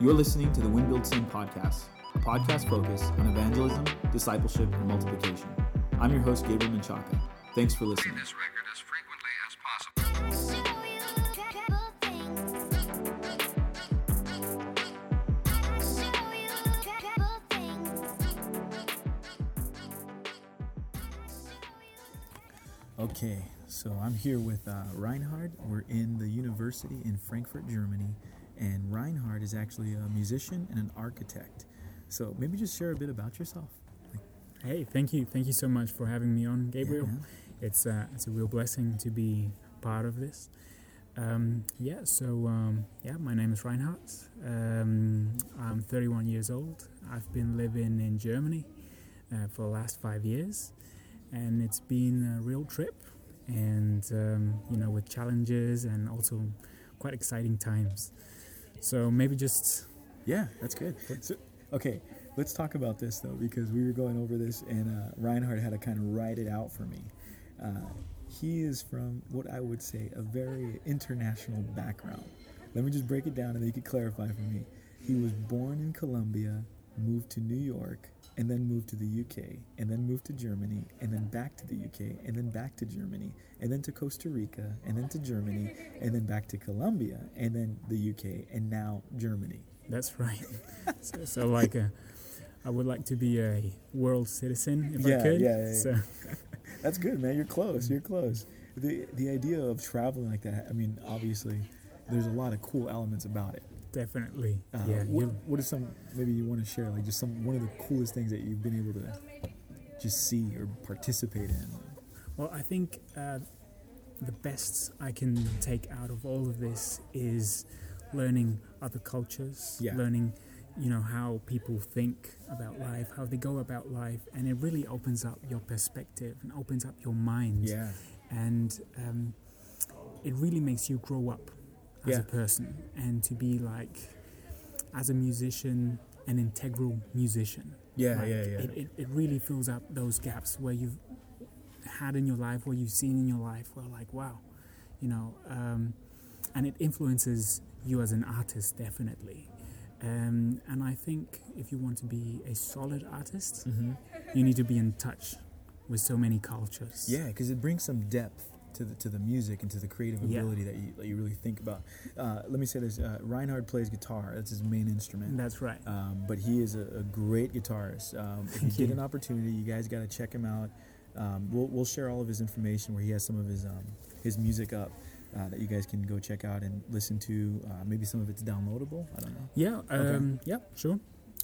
You're listening to the Win Build Send podcast, a podcast focused on evangelism, discipleship, and multiplication. I'm your host, Gabriel Menchaca. Thanks for listening. this record as frequently as possible. Okay, so I'm here with uh, Reinhard. We're in the university in Frankfurt, Germany, and Reinhard is actually a musician and an architect. So maybe just share a bit about yourself. Hey, thank you, thank you so much for having me on, Gabriel. man. it's uh, it's a real blessing to be part of this. Um, yeah, so um, yeah, my name is Reinhard. Um, I'm 31 years old. I've been living in Germany uh, for the last five years, and it's been a real trip. And um, you know, with challenges and also quite exciting times. So maybe just Yeah, that's good. So, okay, let's talk about this though, because we were going over this, and uh, Reinhard had to kind of write it out for me. Uh, he is from what I would say a very international background. Let me just break it down, and then you could clarify for me. He was born in Colombia, moved to New York, and then moved to the UK, and then moved to Germany, and then back to the UK, and then back to Germany, and then to Costa Rica, and then to Germany, and then back to Colombia, and then the UK, and now Germany. That's right. so, so like a, I would like to be a world citizen if Yeah, I could. yeah, yeah, yeah. So That's good, man. You're close. You're close. The the idea of traveling like that. I mean, obviously, there's a lot of cool elements about it. Definitely, Uh, yeah. What, what is some maybe you want to share? Like just some one of the coolest things that you've been able to just see or participate in. well, I think uh, the best I can take out of all of this is learning other cultures, Yeah. learning, you know, how people think about life, how they go about life, and it really opens up your perspective and opens up your mind. Yeah. and um, it really makes you grow up as Yeah. a person and to be like as a musician an integral musician Yeah, Like, yeah, yeah. It, it, it really fills up those gaps where you've had in your life where you've seen in your life where like wow you know um, and it influences you as an artist definitely um, and I think if you want to be a solid artist hmm you need to be in touch with so many cultures Yeah, because it brings some depth to the to the music and to the creative Yeah. ability that you that you really think about. Uh, let me say this: uh, Reinhard plays guitar. That's his main instrument. that's right Um, but he is a, a great guitarist. Um, if you get an opportunity, you guys got to check him out. Um, we'll, we'll share all of his information where he has some of his um, his music up uh, that you guys can go check out and listen to. Uh, maybe some of it's downloadable. I don't know. Yeah, Okay. um, yeah, sure.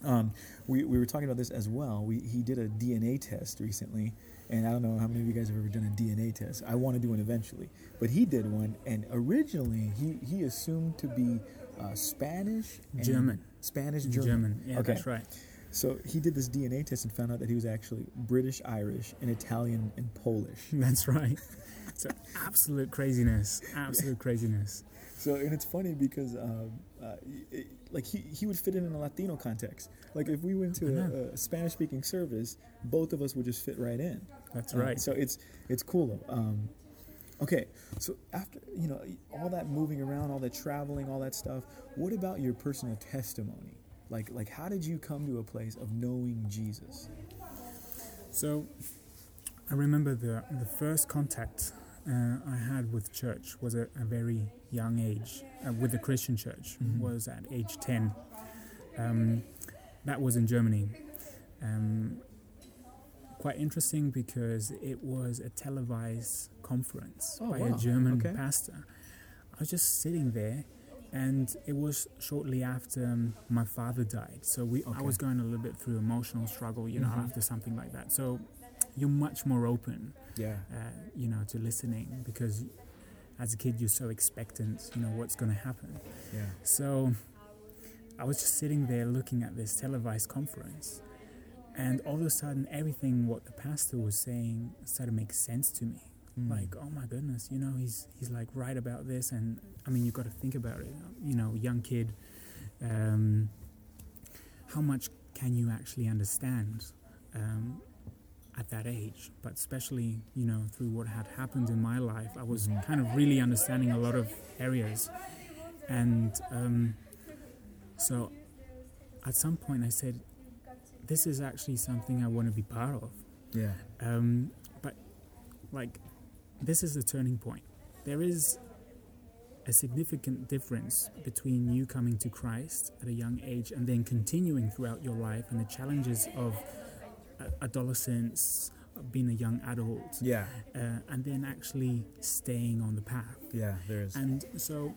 Um, we, we were talking about this as well. We, he did a DNA test recently, and I don't know how many of you guys have ever done a DNA test. I want to do one eventually, but he did one, and originally he, he assumed to be uh, Spanish, and German. Spanish, German. yeah, okay. that's right. So he did this DNA test and found out that he was actually British, Irish, and Italian and Polish. That's right. So absolute craziness, absolute craziness. So and it's funny because um, uh, it, like he, he would fit in in a Latino context. Like if we went to a, a Spanish speaking service, both of us would just fit right in. That's Uh, right. So it's it's cool though. Um, okay, so after you know all that moving around, all that traveling, all that stuff, what about your personal testimony? Like like how did you come to a place of knowing Jesus? So I remember the the first contact uh, I had with church was at a very young age. Uh, with the Christian church Mhm. was at age ten. Um, that was in Germany. Um, quite interesting because it was a televised conference Oh, by wow. a German Okay. pastor. I was just sitting there, and it was shortly after um, my father died. So we, I was going a little bit through emotional struggle, you know, Mhm. after something like that. So you're much more open, Yeah. uh, you know, to listening because as a kid you're so expectant, you know, what's going to happen. Yeah. So I was just sitting there looking at this televised conference, and all of a sudden, everything what the pastor was saying started to make sense to me. Mm. Like, oh my goodness, you know, he's he's like right about this, and I mean, you've got to think about it. You know, young kid, um, how much can you actually understand um, at that age? But especially, you know, through what had happened in my life, I was Mhm. kind of really understanding a lot of areas, and um, so at some point I said, this is actually something I want to be part of. Yeah. Um, but like, this is the turning point. There is a significant difference between you coming to Christ at a young age and then continuing throughout your life and the challenges of uh, adolescence, being a young adult, Yeah. uh, and then actually staying on the path. Yeah. There is. And so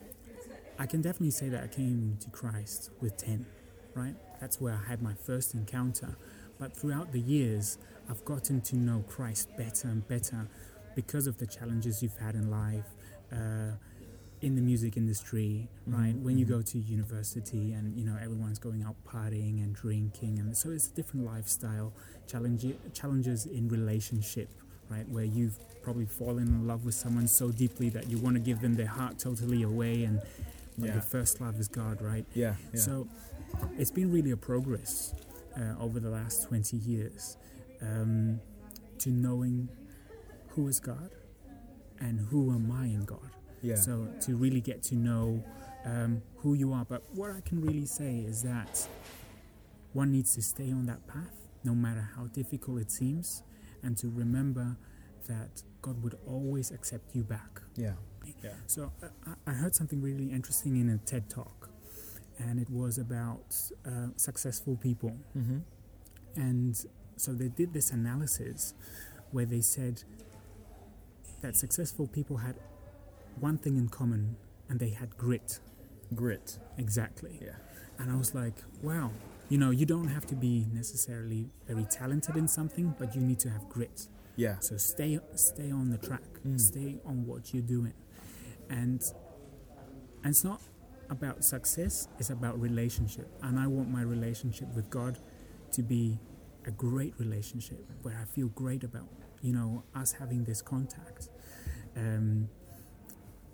I can definitely say that I came to Christ with 10, right? That's where I had my first encounter. But throughout the years, I've gotten to know Christ better and better because of the challenges you've had in life, uh, in the music industry, right? Mhm, When you mhm. go to university and, you know, everyone's going out partying and drinking. And so it's a different lifestyle, challenge, challenges in relationship, right? Where you've probably fallen in love with someone so deeply that you want to give them their heart totally away and Yeah. your first love is God, right? yeah. Yeah. So it's been really a progress uh, over the last 20 years um, to knowing who is God and who am I in God. yeah. So to really get to know um, who you are. But what I can really say is that one needs to stay on that path, no matter how difficult it seems, and to remember that God would always accept you back. yeah. Yeah. So uh, I, I heard something really interesting in a TED talk, and it was about uh, successful people. Mm-hmm. And so they did this analysis where they said that successful people had one thing in common, and they had grit. Grit. Exactly. Yeah. And I was like, wow, you know, you don't have to be necessarily very talented in something, but you need to have grit. Yeah. So stay stay on the track. Mm. Stay on what you're doing. And and it's not about success, it's about relationship. And I want my relationship with God to be a great relationship where I feel great about, you know, us having this contact. Um,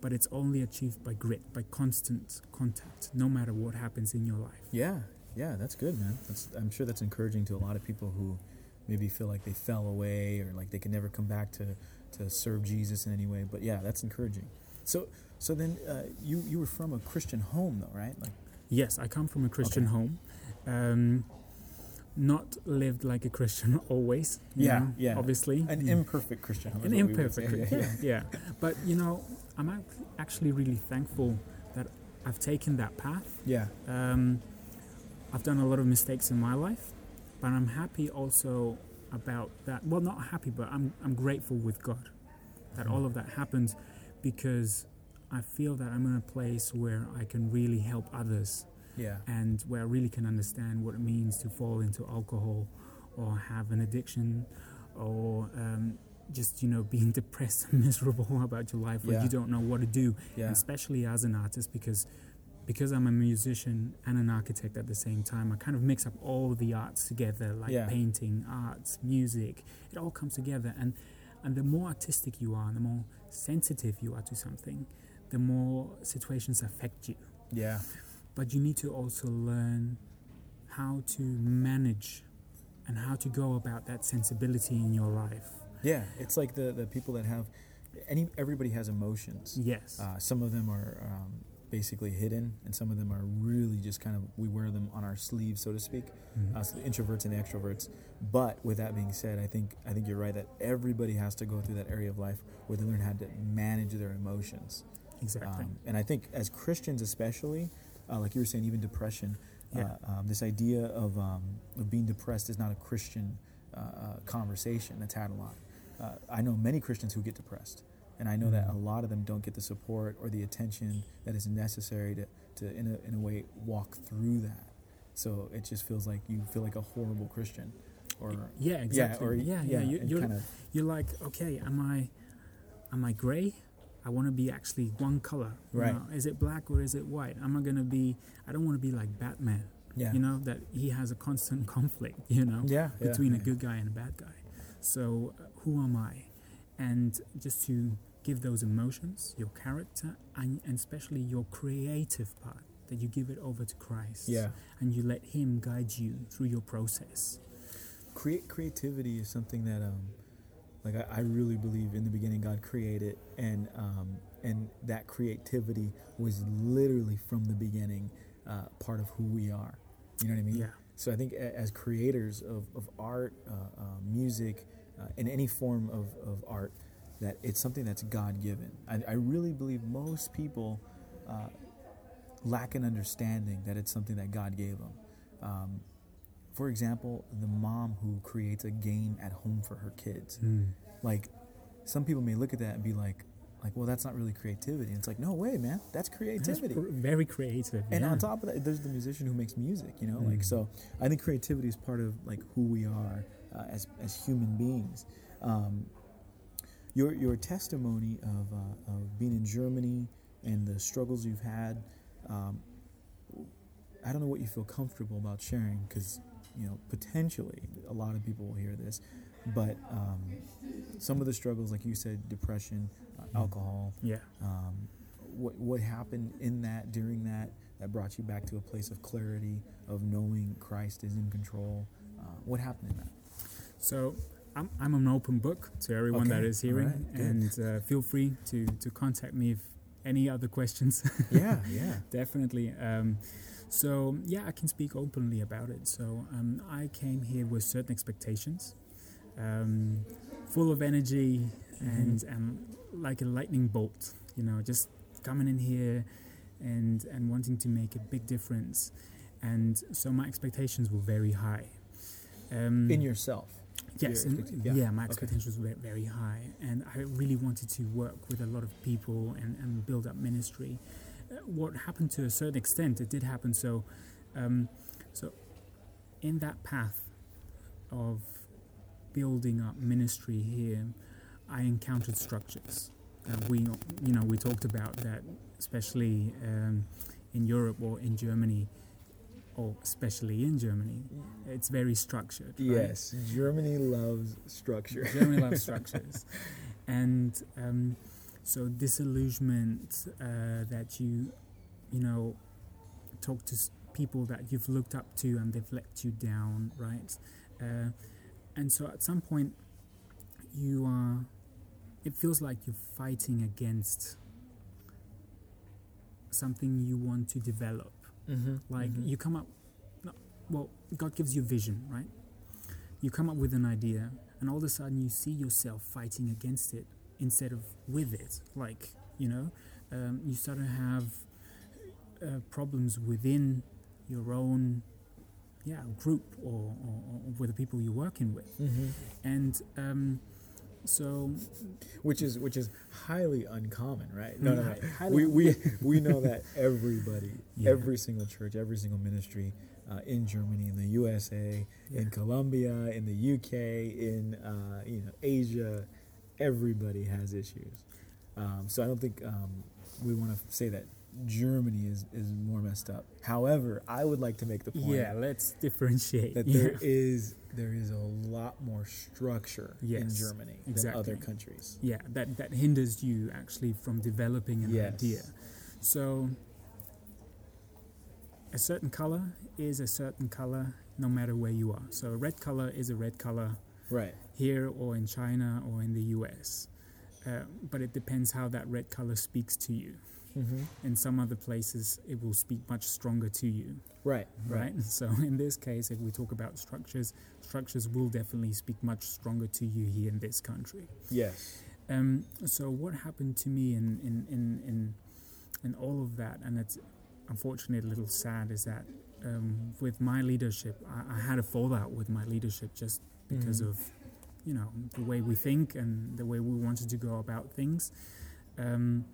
but it's only achieved by grit, by constant contact, no matter what happens in your life. Yeah, yeah, that's good, man. That's, I'm sure that's encouraging to a lot of people who maybe feel like they fell away or like they can never come back to, to serve Jesus in any way. But yeah, that's encouraging. So, so then uh, you you were from a Christian home, though, right? Like, Yes, I come from a Christian Okay. home. Um, not lived like a Christian always. Yeah, know, yeah. Obviously. an Mm. imperfect Christian home. An what we would imperfect. Christian. Yeah, yeah. But, you know, I'm actually really thankful that I've taken that path. yeah, Um, I've done a lot of mistakes in my life, but I'm happy also about that. Well, not happy, but I'm, I'm grateful with God that all of that happened because I feel that I'm in a place where I can really help others. Yeah, and where I really can understand what it means to fall into alcohol or have an addiction or um, just you know being depressed and miserable about your life where Yeah. you don't know what to do. Yeah, especially as an artist because because I'm a musician and an architect at the same time I kind of mix up all the arts together like Yeah. painting arts music. It all comes together. And and the more artistic you are and the more sensitive you are to something the more situations affect you yeah, but you need to also learn how to manage and how to go about that sensibility in your life. yeah. It's like the the people that have any. Everybody has emotions. Yes. Uh, some of them are um, basically hidden, and some of them are really just kind of we wear them on our sleeves, so to speak. Mhm. Uh, so the introverts and the extroverts. But with that being said, I think I think you're right that everybody has to go through that area of life where they learn how to manage their emotions. exactly. Um, and I think as Christians, especially, uh, like you were saying, even depression, Yeah. uh, um, this idea of, um, of being depressed is not a Christian uh, uh, conversation that's had a lot. Uh, I know many Christians who get depressed, and I know that a Mhm. lot of them don't get the support or the attention that is necessary to, to in, a, in a way, walk through that. So it just feels like you feel like a horrible Christian. Or, yeah, exactly. Yeah, or, yeah, yeah. You, you're, kind of, you're like, okay, am I, am I gray? I want to be actually one color. Right. know? Is it black or is it white? Am I gonna be? I don't want to be like Batman. yeah. You know that he has a constant conflict. You know. yeah, yeah, between yeah. a good guy and a bad guy. So, uh, who am I? And just to give those emotions, your character, and, and especially your creative part, that you give it over to Christ. Yeah. And you let Him guide you through your process. create creativity is something that um like I, I really believe in the beginning God created and um and that creativity was literally from the beginning uh, part of who we are You know what I mean? Yeah. So I think as creators of, of art, uh, uh, music, uh, and any form of, of art, that it's something that's God given. I, I really believe most people uh, lack an understanding that it's something that God gave them. Um, for example, the mom who creates a game at home for her kids. Mm. Like, some people may look at that and be like, like, well, that's not really creativity. And it's like, no way, man, that's That's creativity. pr- very creative. And yeah. on top of that, there's the musician who makes music, you know. Like Mm. so, I think creativity is part of like who we are uh, as as human beings. Um, your your testimony of uh, of being in Germany and the struggles you've had. Um, I don't know what you feel comfortable about sharing because you know potentially a lot of people will hear this, but um, some of the struggles, like you said, depression, uh, alcohol, yeah. um, what what happened in that during that that brought you back to a place of clarity of knowing Christ is in control. Uh, what happened in that? So I'm, I'm an open book to everyone that Okay, is hearing, good. and uh, feel free to, to contact me if any other questions. Yeah, yeah. Definitely. Um, so yeah, I can speak openly about it. So um, I came here with certain expectations, um, full of energy and and like a lightning bolt. You know, just coming in here and and wanting to make a big difference. And so my expectations were very high. Um, In yourself. Yes, and- yeah, yeah, my okay. expectations were very high, and I really wanted to work with a lot of people and, and build up ministry. Uh, what happened to a certain extent, it did happen. So, um, so in that path of building up ministry here, I encountered structures. Uh, we, you know, we talked about that, especially um, in Europe or in Germany, or especially in Germany, it's very structured. right? Yes, Germany loves structure. Germany loves structures, and um, so disillusionment uh, that you, you know, talk to people that you've looked up to and they've let you down, right? Uh, and so at some point, you are. It feels like you're fighting against something you want to develop. Mm-hmm. Like you come up, no, well, God gives you vision, right? You come up with an idea, and all of a sudden you see yourself fighting against it instead of with it. Like, you know, um, you start to have uh, problems within your own, yeah, group or, or, or with the people you're working with. Mm-hmm. And um, so, Which is which is highly uncommon, right? No, no, no. Hi- highly- We we we know that everybody, Yeah. every single church, every single ministry uh, in Germany, in the USA, Yeah. in Colombia, in the UK, in uh, you know Asia, everybody has issues. Um, so I don't think um, we want to say that Germany is is more messed up. However, I would like to make the point yeah, let's differentiate. that yeah. there is there is a lot more structure in Yes, Germany than other countries. yeah that that hinders you actually from developing an Yes. idea so a certain color is a certain color no matter where you are so a red color is a red color Right. here or in china or in the us uh, but it depends how that red color speaks to you Mm-hmm. in some other places it will speak much stronger to you Right. right so in this case if we talk about structures structures will definitely speak much stronger to you here in this country Yes. um, so what happened to me in, in, in, in, in all of that, and it's unfortunately a little sad, is that um, with my leadership, I, I had a fallout with my leadership just because Mhm. of, you know, the way we think and the way we wanted to go about things. Um,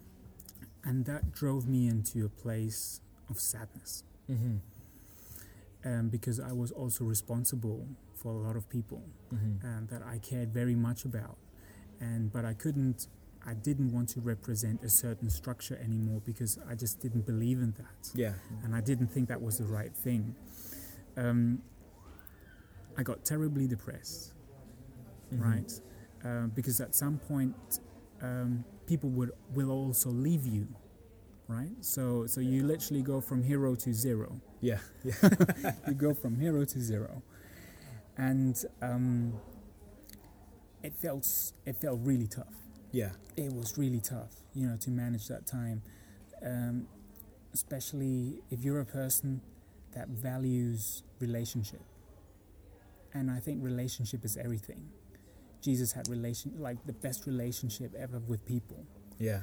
and that drove me into a place of sadness Mm-hmm. um, because I was also responsible for a lot of people Mm-hmm. um, that I cared very much about, and but I couldn't, I didn't want to represent a certain structure anymore because I just didn't believe in that, Yeah. and I didn't think that was the right thing. Um, I got terribly depressed, Mhm. right? Uh, because at some point, um, people would will also leave you, right? So so you literally go from hero to zero Yeah. Yeah. you go from hero to zero, and um, it felt it felt really tough. Yeah. It was really tough, you know, to manage that time, um, especially if you're a person that values relationship. And I think relationship is everything. Jesus had relation like the best relationship ever with people. Yeah.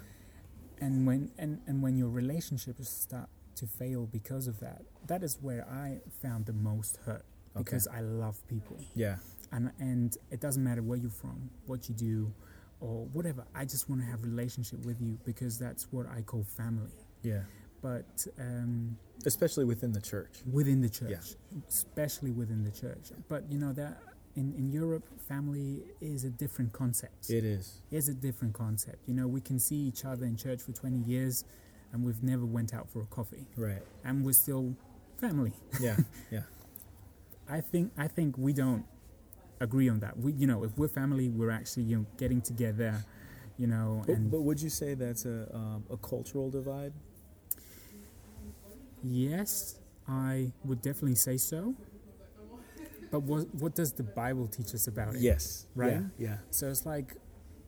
And when and, and when your relationships start to fail because of that, that is where I found the most hurt Okay. because I love people. Yeah. And and it doesn't matter where you're from, what you do, or whatever. I just want to have relationship with you because that's what I call family. Yeah. But um, Especially within the church. within the church, Yeah. especially within the church. But you know that in, in Europe, family is a different concept. It is. It's a different concept. You know, we can see each other in church for 20 years, and we've never went out for a coffee, Right. and we're still family. Yeah. yeah. I think I think we don't agree on that. We, you know, if we're family, we're actually you know getting together, you know, But, and but would you say that's a um, a cultural divide? yes, I would definitely say so. But what what does the Bible teach us about it? Yes. Right? Yeah. So it's like,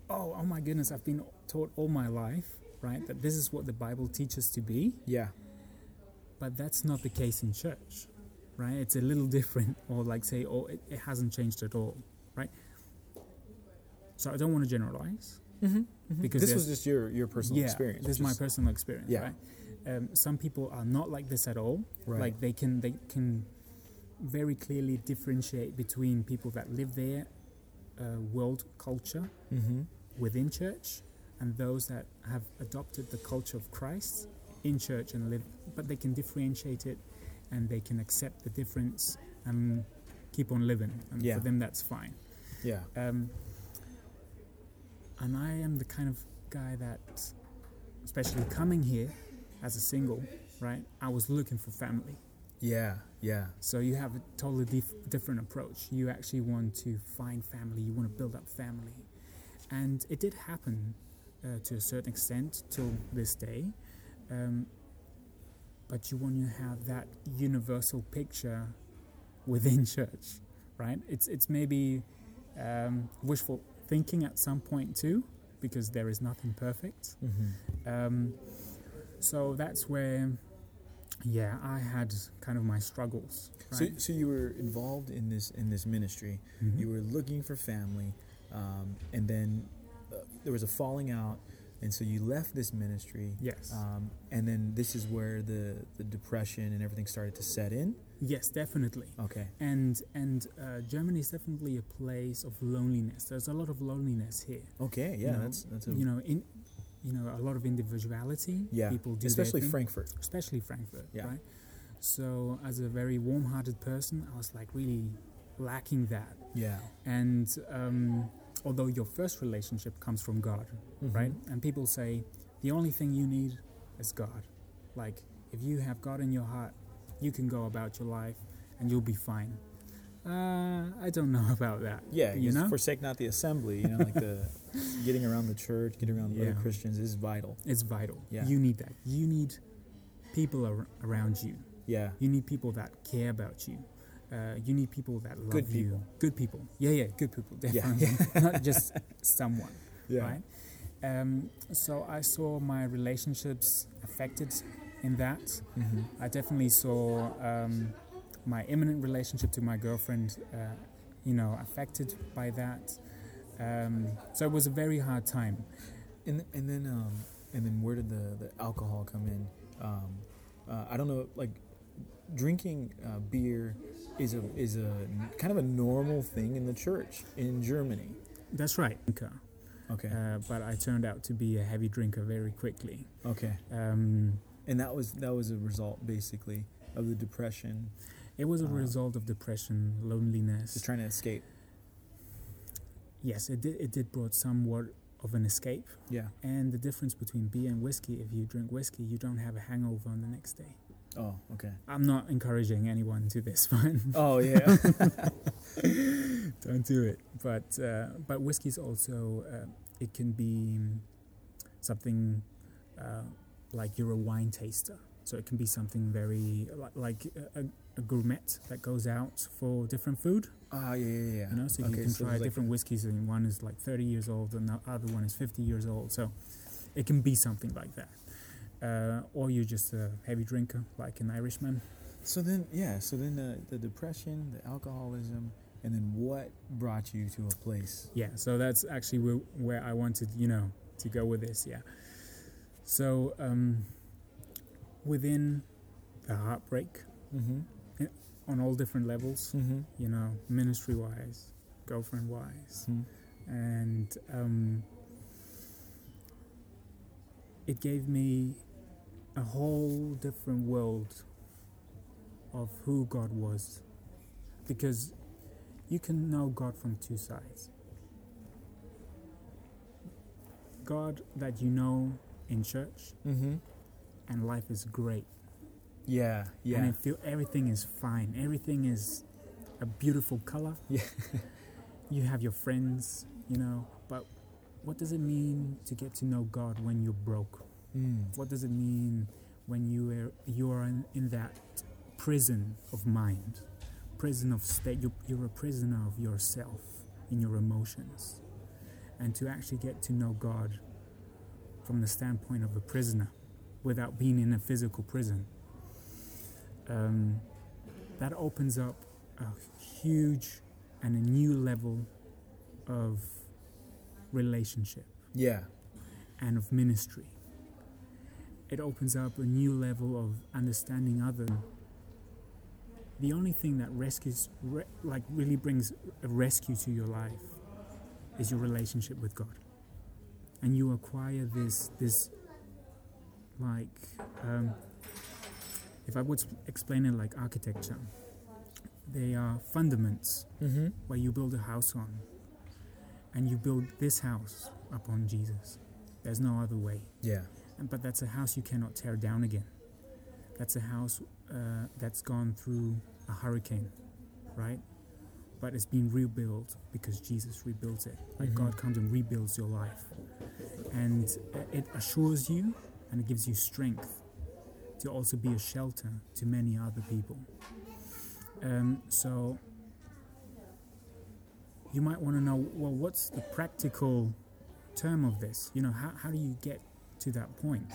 oh, oh my goodness, I've been taught all my life, right, that this is what the Bible teaches to be, Yeah. but that's not the case in church, right? It's a little different, or like say, oh, it, it hasn't changed at all, right? So I don't want to generalize. Mm-hmm. Because this was just your your personal yeah, experience. This is my personal experience, Yeah. right? Um, some people are not like this at all. Right. Like they can they can very clearly differentiate between people that live their uh, world culture Mm-hmm. within church and those that have adopted the culture of Christ in church and live, but they can differentiate it and they can accept the difference and keep on living. And Yeah. for them, that's fine. Yeah. Um, and I am the kind of guy that, especially coming here as a single, right, I was looking for family. Yeah. Yeah. So you have a totally dif- different approach. You actually want to find family. You want to build up family, and it did happen uh, to a certain extent till this day. Um, but you want to have that universal picture within church, right? It's it's maybe um, wishful thinking at some point too, because there is nothing perfect. Mm-hmm. Um, so that's where, yeah, I had kind of my struggles. So, Right? so you were involved in this in this ministry. Mhm. You were looking for family, um, and then uh, there was a falling out, and so you left this ministry. yes, Um, and then this is where the the depression and everything started to set in. yes, definitely. Okay. And and uh, Germany is definitely a place of loneliness. There's a lot of loneliness here. Okay. Yeah. you know, that's that's a you know in you know a lot of individuality. yeah. people do Especially. Frankfurt. especially Frankfurt, Yeah. right? So as a very warm-hearted person, I was like really lacking that. Yeah. And um, although your first relationship comes from God, Mhm. right? And people say the only thing you need is God. Like if you have God in your heart, you can go about your life and you'll be fine. Uh, I don't know about that. Yeah, you know, forsake not the assembly. You know, like the getting around the church, getting around other Christians is vital. it's vital. Yeah. You need that. You need people ar- around you. Yeah, You need people that care about you. Uh, you need people that love Good you. people. Good people. Yeah, yeah, good people. Yeah, Definitely. Not just someone. yeah, right? Um, so I saw my relationships affected in that. hmm I definitely saw um, my imminent relationship to my girlfriend, uh, you know, affected by that. Um, so it was a very hard time. And and then um and then where did the the alcohol come in? Um, uh, I don't know, like drinking uh, beer is a is a kind of a normal thing in the church in Germany. That's right. Okay, Uh, but I turned out to be a heavy drinker very quickly. okay, Um, and that was that was a result basically of the depression, it was a Uh, result of depression, loneliness. just trying to escape. Yes, it did. It did brought somewhat of an escape. Yeah. And the difference between beer and whiskey, if you drink whiskey, you don't have a hangover on the next day. Oh, okay. I'm not encouraging anyone to this, but Oh yeah. don't do it. But uh, but whiskey is also uh, it can be something uh, like you're a wine taster. So it can be something very li- like a, a gourmet that goes out for different food. Ah, yeah, yeah, yeah. You know, so okay, you can so try there's like- different whiskeys, and one is like 30 years old, and the other one is 50 years old. So it can be something like that. Uh, or you're just a heavy drinker, like an Irishman. So then, yeah. So then the the depression, the alcoholism, and then what brought you to a place? Yeah, so that's actually where, where I wanted, you know, to go with this. Yeah. So um, within the heartbreak, Mm-hmm. On all different levels, Mm-hmm. you know, ministry wise, girlfriend wise, Mm-hmm. and um, it gave me a whole different world of who God was, because you can know God from two sides. God that you know in church, Mm-hmm. and life is great, Yeah. Yeah. and I feel everything is fine. Everything is a beautiful color. Yeah. you have your friends, you know, but what does it mean to get to know God when you're broke? Mm. What does it mean when you are you are in, in that prison of mind, prison of state? You're, you're a prisoner of yourself in your emotions, and to actually get to know God from the standpoint of a prisoner, without being in a physical prison, um, that opens up a huge and a new level of relationship Yeah. and of ministry. It opens up a new level of understanding other. The only thing that rescues, re, like really brings a rescue to your life, is your relationship with God, and you acquire this this like, um, if I would explain it like architecture, they are fundaments Mm-hmm. where you build a house on, and you build this house upon Jesus. There's no other way. Yeah. And- But that's a house you cannot tear down again. That's a house uh, that's gone through a hurricane, right? But it's been rebuilt because Jesus rebuilt it. Like Mhm. God comes and rebuilds your life. And it assures you and it gives you strength to also be a shelter to many other people. Um, so you might want to know well, what's the practical term of this? You know, how, how do you get to that point?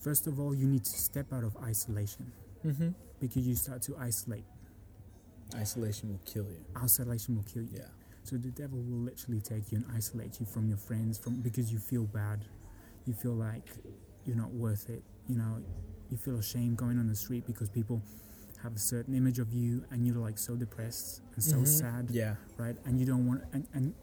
First of all, you need to step out of isolation Mm-hmm. because you start to isolate. Isolation will kill you. Isolation will kill you. Yeah. So the devil will literally take you and isolate you from your friends from because you feel bad. You feel like you're not worth it. You know, you feel ashamed going on the street because people have a certain image of you and you're like so depressed and so Mhm. sad, Yeah. right? And you don't want and, and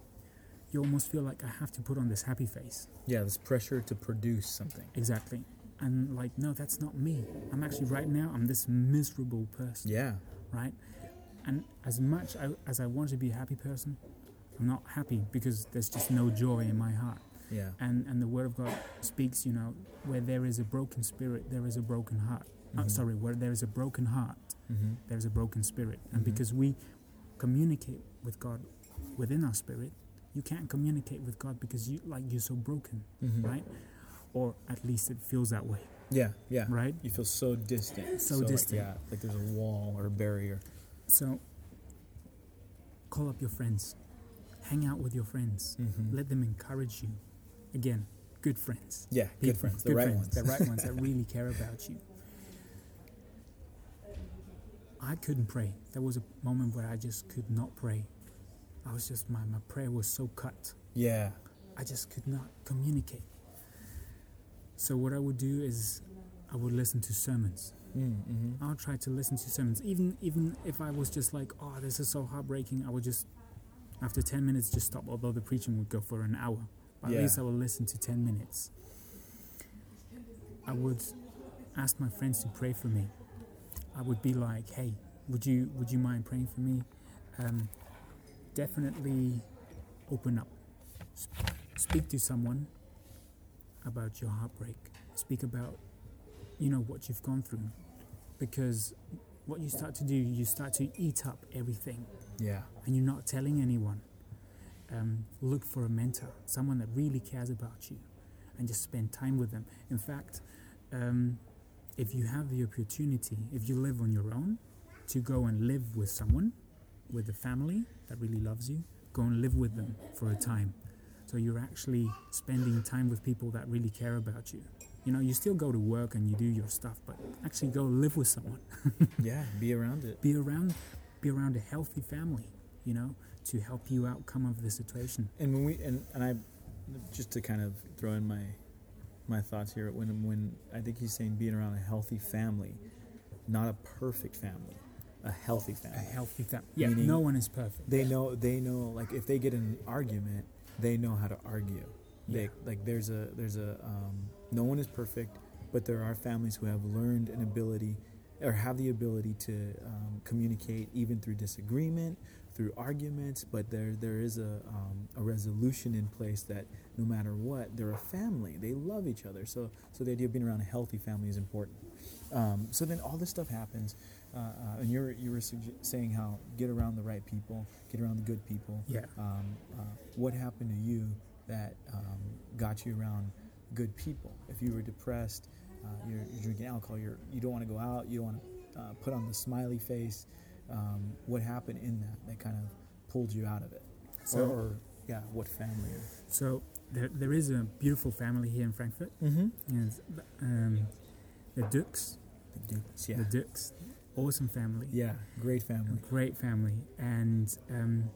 you almost feel like I have to put on this happy face. Yeah. This pressure to produce something. Exactly. And like, no, that's not me. I'm actually right now I'm this miserable person. Yeah. right? And as much I, as I want to be a happy person, I'm not happy because there's just no joy in my heart. Yeah. And and the Word of God speaks, you know, where there is a broken spirit, there is a broken heart. Uh, Mhm. sorry, where there is a broken heart, Mm-hmm. there is a broken spirit. And Mhm. because we communicate with God within our spirit, you can't communicate with God because you like you're so broken, Mm-hmm. right? Or at least it feels that way, Yeah. Yeah. right? You feel so distant. So like, distant. yeah. Like there's a wall or a barrier. So call up your friends, hang out with your friends. Mm-hmm. let them encourage you. Again, good friends. Yeah. Good friends. The good right friends, ones. The right ones that really care about you. I couldn't pray. There was a moment where I just could not pray. I was just, my, my prayer was so cut. yeah. I just could not communicate. So, what I would do is I would listen to sermons. Mm-hmm. I'll try to listen to sermons. Even even if I was just like, oh, this is so heartbreaking, I would just, after 10 minutes, just stop. Although the preaching would go for an hour. But Yeah. at least I would listen to 10 minutes. I would ask my friends to pray for me. I would be like, hey, would you would you mind praying for me? Um, definitely open up. Sp- speak to someone about your heartbreak. Speak about, you know, what you've gone through because what you start to do, you start to eat up everything Yeah. and you're not telling anyone. Um, look for a mentor, someone that really cares about you, and just spend time with them. In fact, um, if you have the opportunity, if you live on your own, to go and live with someone, with a family that really loves you, go and live with them for a time. So you're actually spending time with people that really care about you. You know, you still go to work and you do your stuff, but actually go live with someone. yeah, be around it. Be around be around a healthy family, you know, to help you out come of the situation. And when we and, and I just to kind of throw in my my thoughts here when when I think he's saying being around a healthy family, not a perfect family, a healthy family. A healthy family. Yeah, Meaning no one is perfect. They know they know like if they get in an argument, they know how to argue. They Yeah. like there's a there's a um, no one is perfect, but there are families who have learned an ability or have the ability to um, communicate even through disagreement, through arguments. But there there is a um, a resolution in place that no matter what, they're a family. They love each other. So so the idea of being around a healthy family is important. Um, so then all this stuff happens, uh, uh, and you're you were sugge- saying how get around the right people, get around the good people. Yeah. Um, uh, what happened to you that um, got you around good people? If you were depressed, uh, you're, you're drinking alcohol, you're you don't want to go out, you don't want to uh, put on the smiley face. Um, what happened in that that kind of pulled you out of it? So- or, or yeah, what family? So there, there is a beautiful family here in Frankfurt. Mm-hmm. And, um, the Dukes, The Dukes, yeah, the Dukes, awesome family. yeah, great family. Great family, and um,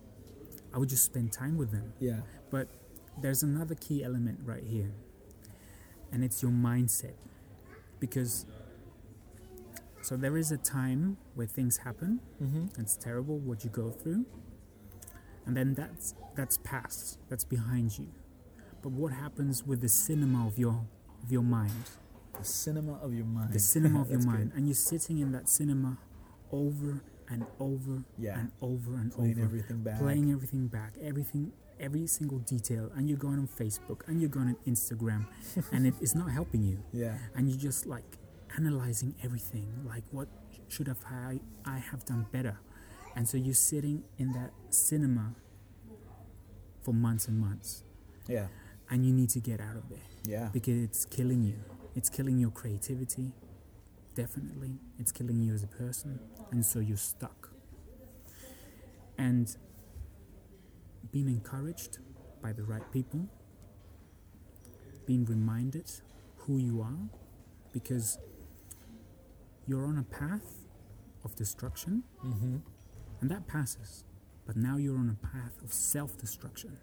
I would just spend time with them. Yeah, But there's another key element right here, and it's your mindset. Because, so there is a time where things happen, mm-hmm. it's terrible what you go through, and then that's, that's past, that's behind you. But what happens with the cinema of your, of your mind? the cinema of your mind. The cinema of your mind. good. And you're sitting in that cinema over and over Yeah. and over and playing over everything back. playing everything back, everything, every single detail, and you're going on Facebook and you're going on Instagram, and it is not helping you, Yeah, and you're just like analyzing everything, like what should have I I have done better, and so you're sitting in that cinema for months and months, yeah, and you need to get out of there yeah. because it's killing you. It's killing your creativity. Definitely, it's killing you as a person, and so you're stuck. And being encouraged by the right people, being reminded who you are, because you're on a path of destruction, Mm-hmm. and that passes. But now you're on a path of self destruction,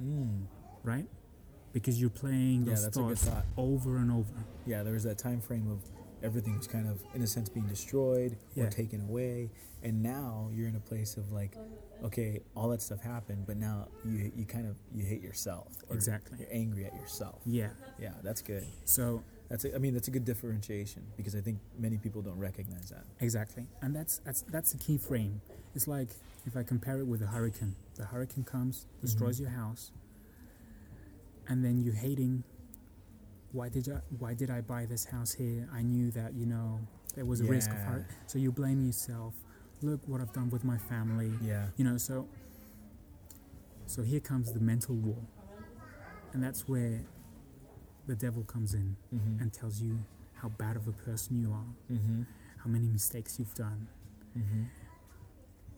Mm. right? Because you're playing Yeah, those good thoughts thought. over and over. Yeah, there was that time frame of everything's kind of, in a sense, being destroyed or taken away, and now you're in a place of like, okay, all that stuff happened, but now you you kind of you hate yourself. Exactly. You're angry at yourself. Yeah. Yeah, that's good. So That's a, I mean that's a good differentiation because I think many people don't recognize that. exactly, and that's that's that's the key frame. It's like if I compare it with a hurricane. The hurricane comes, destroys Mm-hmm. your house, and then you're hating. Why did I Why did I buy this house here? I knew that you know there was a risk of Yeah. hurt. So you blame yourself. Look what I've done with my family. Yeah. You know, so so here comes the mental war. And that's where the devil comes in Mm-hmm. and tells you how bad of a person you are, mm-hmm. how many mistakes you've done. Mm-hmm.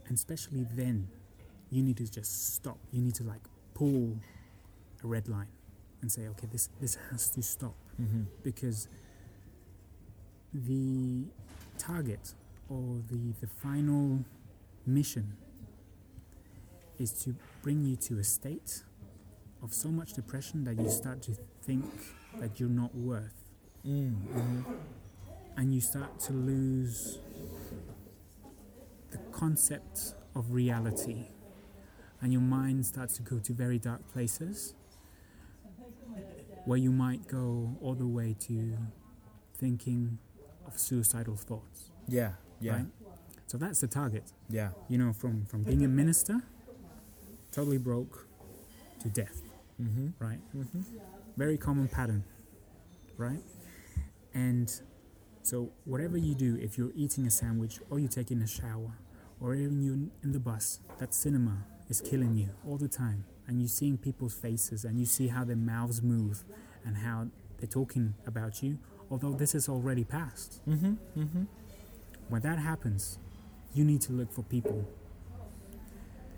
And especially then, you need to just stop. You need to like pull a red line and say, okay, this this has to stop Mm-hmm. because the target or the, the final mission is to bring you to a state of so much depression that you start to think that you're not worth Mm-hmm. and you start to lose the concept of reality and your mind starts to go to very dark places where you might go all the way to thinking of suicidal thoughts Yeah. Yeah. right so that's the target Yeah. you know from from being a minister totally broke to death Mm-hmm. right Mm-hmm. very common pattern, right? And so, whatever you do, if you're eating a sandwich or you're taking a shower or even you're in the bus, that cinema is killing you all the time. And you're seeing people's faces and you see how their mouths move and how they're talking about you, although this is already past. Mm-hmm. Mm-hmm. When that happens, you need to look for people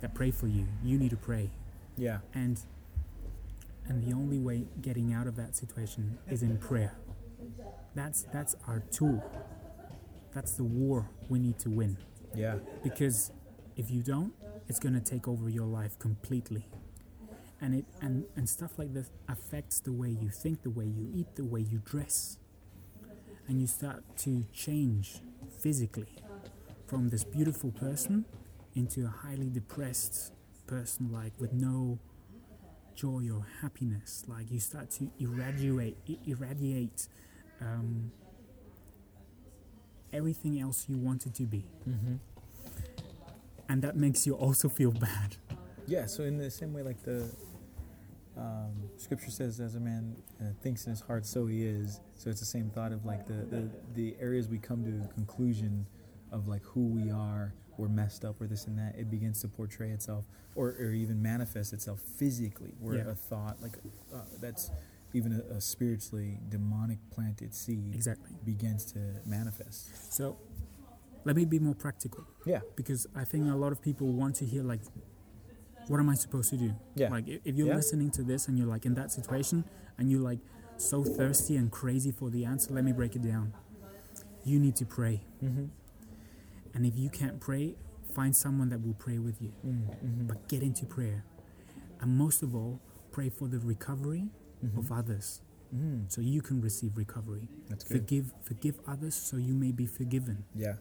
that pray for you. You need to pray Yeah. and and the only way getting out of that situation is in prayer. That's that's our tool. That's the war we need to win. Yeah. Because if you don't, it's going to take over your life completely. And it and and stuff like this affects the way you think, the way you eat, the way you dress. And you start to change physically from this beautiful person into a highly depressed person like with no joy or happiness like you start to irradiate irradiate um, everything else you wanted to be Mm-hmm. and that makes you also feel bad Yeah. So in the same way, like the um, scripture says, as a man uh, thinks in his heart, so he is. So it's the same thought of like the, the the areas we come to a conclusion of like who we are, we're messed up, or this and that. It begins to portray itself, or or even manifest itself physically, where Yeah. a thought like uh, that's even a, a spiritually demonic planted seed exactly begins to manifest. so let me be more practical Yeah. because i think a lot of people want to hear like what am i supposed to do Yeah. like if you're Yeah. listening to this and you're like in that situation and you're like so thirsty and crazy for the answer let me break it down you need to pray Mm-hmm. And if you can't pray find someone that will pray with you Mm-hmm. but get into prayer and most of all pray for the recovery Mm-hmm. of others Mm. so you can receive recovery That's good. forgive forgive others so you may be forgiven Yeah.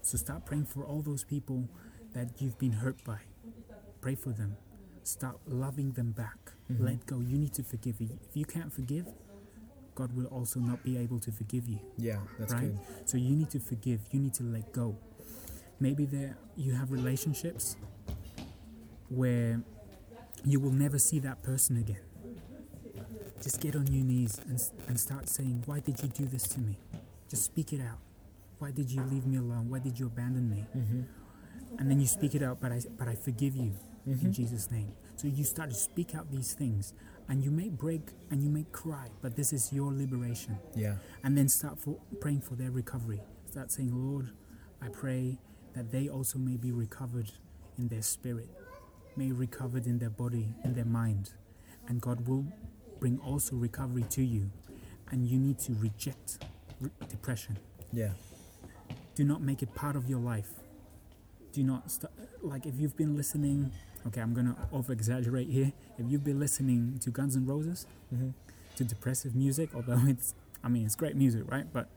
so start praying for all those people that you've been hurt by pray for them start loving them back Mhm. let go you need to forgive if you can't forgive god will also not be able to forgive you Yeah. That's right good. so you need to forgive you need to let go maybe there you have relationships where you will never see that person again just get on your knees and, and start saying why did you do this to me just speak it out why did you leave me alone why did you abandon me Mm-hmm. and then you speak it out but i but i forgive you Mm-hmm. in jesus name so you start to speak out these things and you may break and you may cry but this is your liberation Yeah. and then start for praying for their recovery. Start saying, Lord, I pray that they also may be recovered in their spirit, may recovered in their body, in their mind, and God will bring also recovery to you. And you need to reject re- depression. Yeah. Do not make it part of your life. Do not st- like if you've been listening. Okay, I'm gonna over exaggerate here. If you've been listening to Guns N' Roses, Mm-hmm. to depressive music, although it's, I mean, it's great music, right? But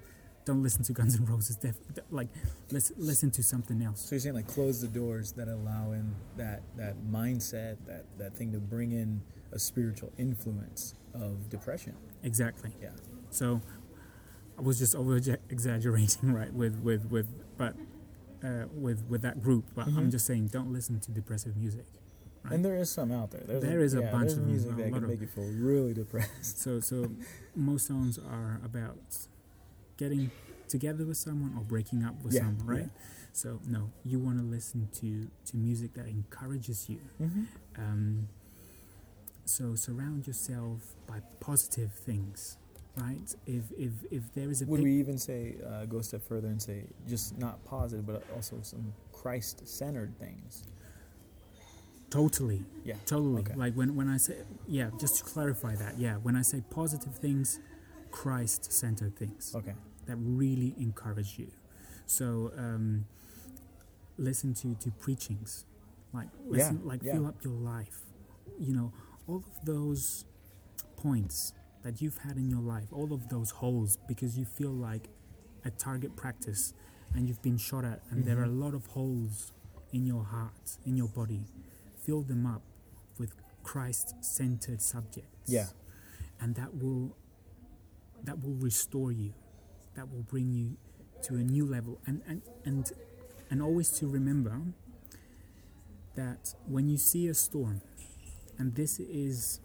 don't listen to Guns N' Roses. Def, like, let's listen to something else. So you're saying like close the doors that allow in that that mindset, that that thing to bring in a spiritual influence of depression. Exactly. Yeah. So, I was just over exaggerating, right? With with with, but uh, with with that group. But I'm Mhm. just saying, don't listen to depressive music. Right? And there is some out there. There's There is a yeah, bunch of music a that can of- make you feel really depressed. So so, most songs are about getting together with someone or breaking up with Yeah, someone, right? yeah. So no, you want to listen to to music that encourages you. Mm-hmm. Um, so surround yourself by positive things, right? If if if there is a Would big we even say uh, go a step further and say just not positive, but also some Christ-centered things? totally, Yeah. totally, Okay. like when when I say yeah, just to clarify that, yeah, when I say positive things, Christ-centered things Okay. That really encourage you. So um, listen to to preachings, like listen, like yeah. fill up your life. You know, all of those points that you've had in your life, all of those holes, because you feel like a target practice and you've been shot at, and there are a lot of holes in your heart, in your body. Fill them up with Christ-centered subjects. Yeah. and that will that will restore you. That will bring you to a new level, and and and and always to remember that when you see a storm, and this is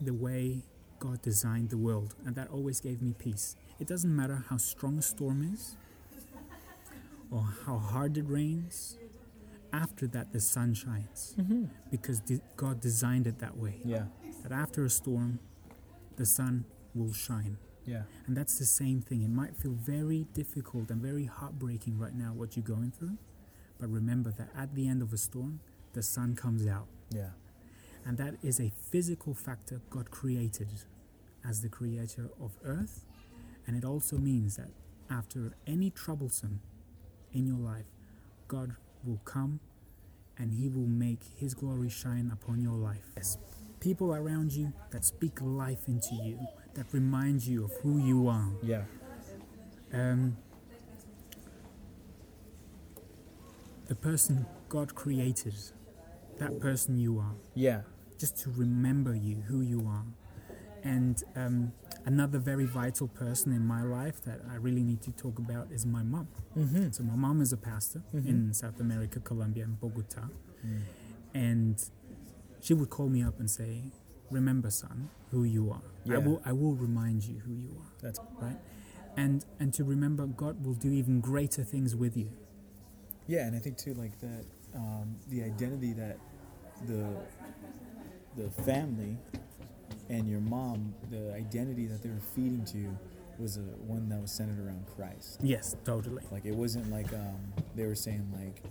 the way God designed the world, and that always gave me peace. It doesn't matter how strong a storm is or how hard it rains, after that, the sun shines Mm-hmm. because de- God designed it that way. Yeah. That after a storm, the sun will shine. Yeah. And that's the same thing. It might feel very difficult and very heartbreaking right now, what you're going through. But remember that at the end of a storm, the sun comes out. Yeah. And that is a physical factor God created as the creator of earth. And it also means that after any troublesome in your life, God will come and He will make His glory shine upon your life. Yes, people around you that speak life into you, that remind you of who you are. Yeah. Um, the person God created, that person you are, Yeah. just to remember you, who you are. And um, another very vital person in my life that I really need to talk about is my mom. Mm-hmm. So my mom is a pastor in South America, Colombia, in Bogota, and she would call me up and say, "Remember, son, who you are. Yeah. I will, I will remind you who you are." That's Right, and and to remember, God will do even greater things with you. Yeah, and I think too, like that, um, the identity that the the family and your mom, the identity that they were feeding to you, was a one that was centered around Christ. Yes, totally. Like it wasn't like um, they were saying like,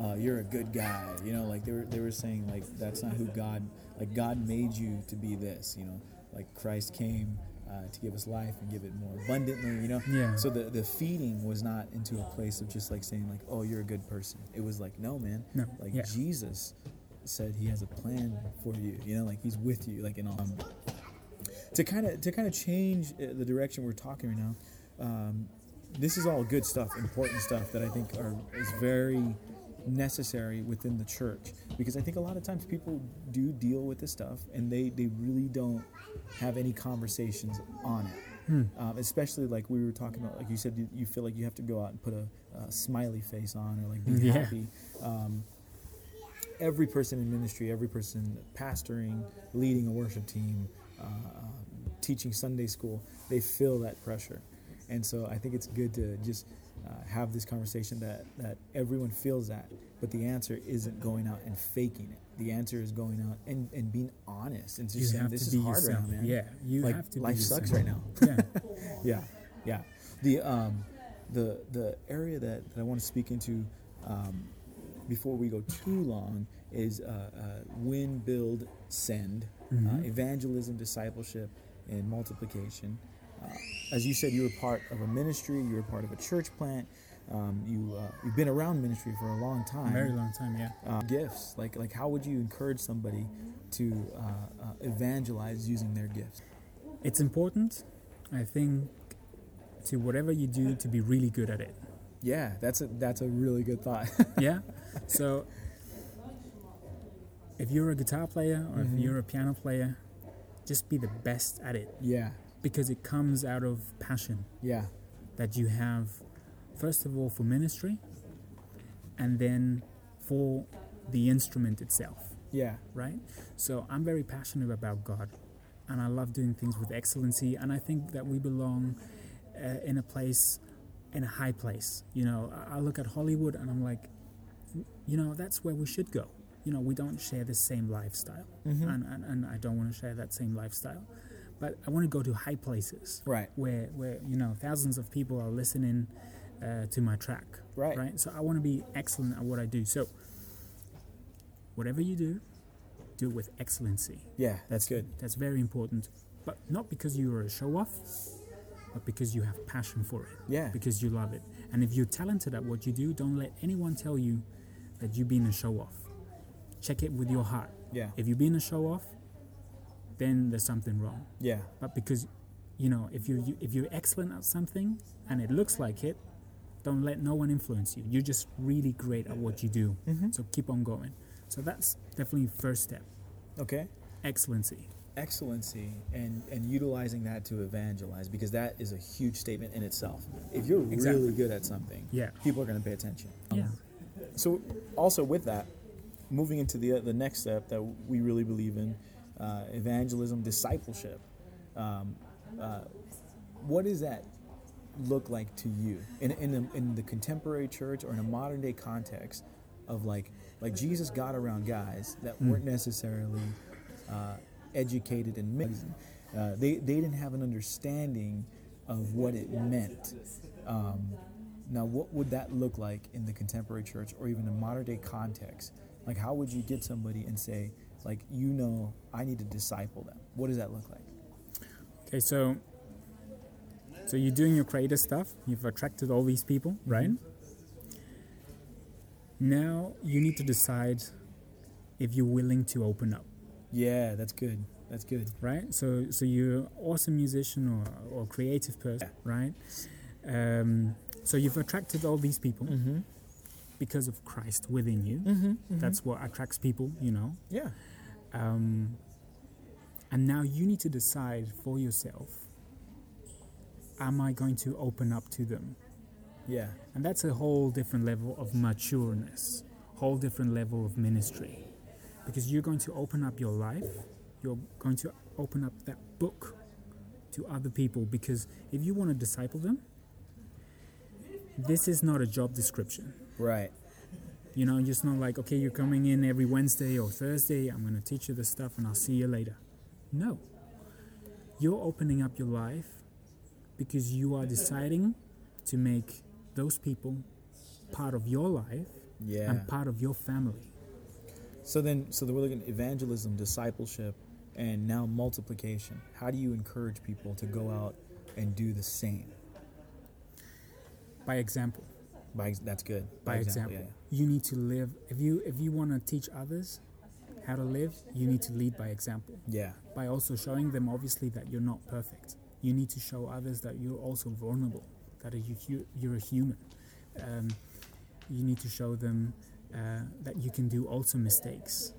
uh, "You're a good guy," you know. Like they were they were saying like that's not who God. Like God made you to be this, you know. Like Christ came uh, to give us life and give it more abundantly, you know. Yeah. So the the feeding was not into a place of just like saying like, "Oh, you're a good person." It was like, "No, man. No, Like yeah. Jesus said He has a plan for you. You know, like He's with you. Like in all." Um, to kind of to kind of change uh, the direction we're talking right now. Um, this is all good stuff, important stuff that I think are is very necessary within the church because I think a lot of times people do deal with this stuff and they they really don't have any conversations on it. Um, especially like we were talking about, like you said, you, you feel like you have to go out and put a, a smiley face on or like be Yeah. happy. Um, every person in ministry, every person pastoring, leading a worship team, uh, um, teaching Sunday school, they feel that pressure. And so I think it's good to just uh, have this conversation that, that everyone feels that, but the answer isn't going out and faking it. The answer is going out and, and being honest and just You saying, this is hard yourself. right now, man. Yeah, you like, have to. life sucks yourself. right now. yeah. yeah, yeah. The um, the the area that, that I want to speak into um, before we go too long is uh, uh, win, build, send, uh, evangelism, discipleship, and multiplication. Uh, as you said, you were part of a ministry. You were part of a church plant. Um, you uh, you've been around ministry for a long time. Very long time. Yeah. Uh, gifts like like how would you encourage somebody to uh, uh, evangelize using their gifts? It's important, I think, to whatever you do to be really good at it. Yeah, that's a that's a really good thought. Yeah. So if you're a guitar player or Mhm. if you're a piano player, just be the best at it yeah, because it comes out of passion yeah, that you have, first of all, for ministry and then for the instrument itself, yeah, right? So I'm very passionate about God and I love doing things with excellency. And I think that we belong uh, in a place, in a high place. You know, I- look at Hollywood and I'm like, you know, that's where we should go. You know, we don't share the same lifestyle, Mhm. and, and, and I don't want to share that same lifestyle. But I want to go to high places right, where, where you know, thousands of people are listening uh, to my track. right, Right? So I want to be excellent at what I do. So, whatever you do, do it with excellency. Yeah, that's good. That's very important. But not because you are a show off, but because you have passion for it. Yeah, Because you love it. And if you're talented at what you do, don't let anyone tell you that you've been a show off. Check it with your heart. yeah, If you've been a show off, then there's something wrong. yeah, But because, you know, if you you- if you're excellent at something and it looks like it, don't let no one influence you. You're just really great at what you do. Mhm. So keep on going. So that's definitely first step. okay. Excellency. Excellency and and utilizing that to evangelize because that is a huge statement in itself. If you're Exactly. really good at something, Yeah. people are going to pay attention. Yeah. So, also with that, moving into the the next step that we really believe in, uh, evangelism, discipleship. Um, uh, what does that look like to you in in, a, in the contemporary church or in a modern day context of like like Jesus got around guys that weren't necessarily uh, educated in medicine. Uh, they they didn't have an understanding of what it meant. Um, now, what would that look like in the contemporary church or even a modern day context? Like, how would you get somebody and say, like you know I need to disciple them. What does that look like? Okay, so so you're doing your creative stuff. You've attracted all these people, right? Now you need to decide if you're willing to open up, Yeah, that's good. That's good. right? So so you're awesome musician or, or creative person, right? Um, so you've attracted all these people Mm-hmm. because of Christ within you. Mm-hmm. That's what attracts people, you know. yeah. Um, and now you need to decide for yourself: Am I going to open up to them? Yeah. And that's a whole different level of matureness, whole different level of ministry. Because you're going to open up your life, you're going to open up that book to other people. Because if you want to disciple them, this is not a job description. Right. You know, just not like, okay, you're coming in every Wednesday or Thursday, I'm going to teach you this stuff and I'll see you later. No. You're opening up your life because you are deciding to make those people part of your life Yeah. and part of your family. So then, so we're looking at evangelism, discipleship, and now multiplication. How do you encourage people to go out and do the same? By example. By that's good. By example. You need to live if you if you want to teach others how to live, you need to lead by example. Yeah. by also showing them obviously that you're not perfect. You need to show others that you're also vulnerable, that you you're a human. Um, you need to show them uh, that you can do also mistakes,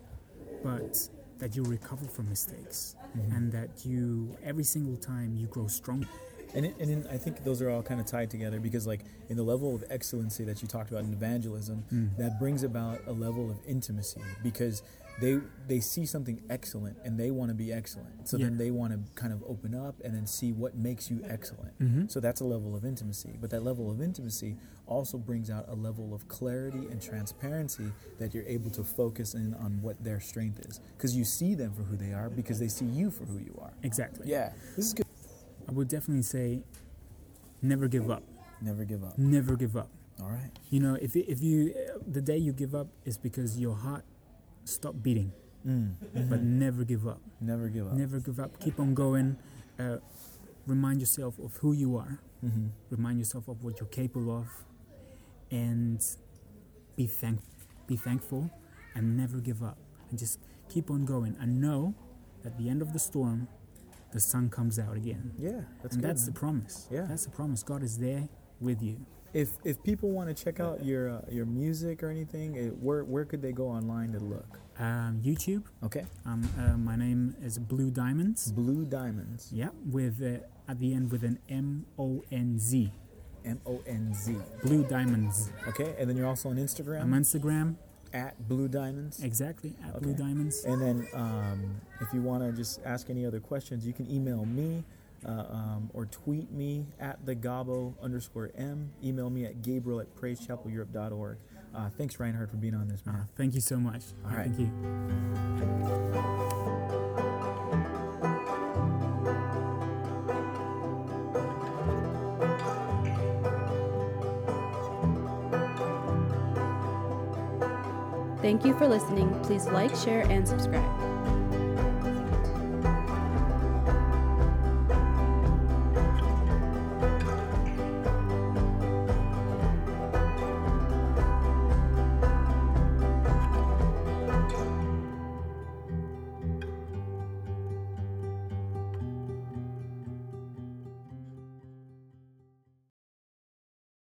but that you recover from mistakes, and that you every single time you grow stronger. And, it, and then I think those are all kind of tied together because, like, in the level of excellency that you talked about in evangelism, that brings about a level of intimacy because they they see something excellent and they want to be excellent. So then they want to kind of open up and then see what makes you excellent. Mhm. So that's a level of intimacy. But that level of intimacy also brings out a level of clarity and transparency that you're able to focus in on what their strength is because you see them for who they are because they see you for who you are. Exactly. Yeah, this is good. I would definitely say, never give up. Never give up. Never give up. All right. You know, if if you the day you give up is because your heart stopped beating, Mm. but never give up. Never give up. Never give up. Keep on going. Uh, remind yourself of who you are. Mm-hmm. Remind yourself of what you're capable of, and be thank, be thankful, and never give up. And just keep on going. And know, at the end of the storm, the sun comes out again. Yeah, that's and good. that's the promise. Yeah. that's the promise. God is there with you. if if people want to check out your uh, your music or anything, it, where where could they go online to look? Um, YouTube. Okay. Um, uh, my name is Blue Diamonz. Blue Diamonz. Yeah, with uh, at the end with an M O N Z. M O N Z. Blue Diamonz. Okay, and then you're also on Instagram I'm on Instagram. At Blue Diamonz. Exactly at Blue Diamonz. And then um, if you want to just ask any other questions, you can email me uh, um, or tweet me at the Gabo underscore M. Email me at Gabriel at praisechapeleurope.org. Uh, thanks, Reinhard, for being on this, Uh, man. thank you so much. All right. Thank you. Thank you for listening. Please like, share, and subscribe.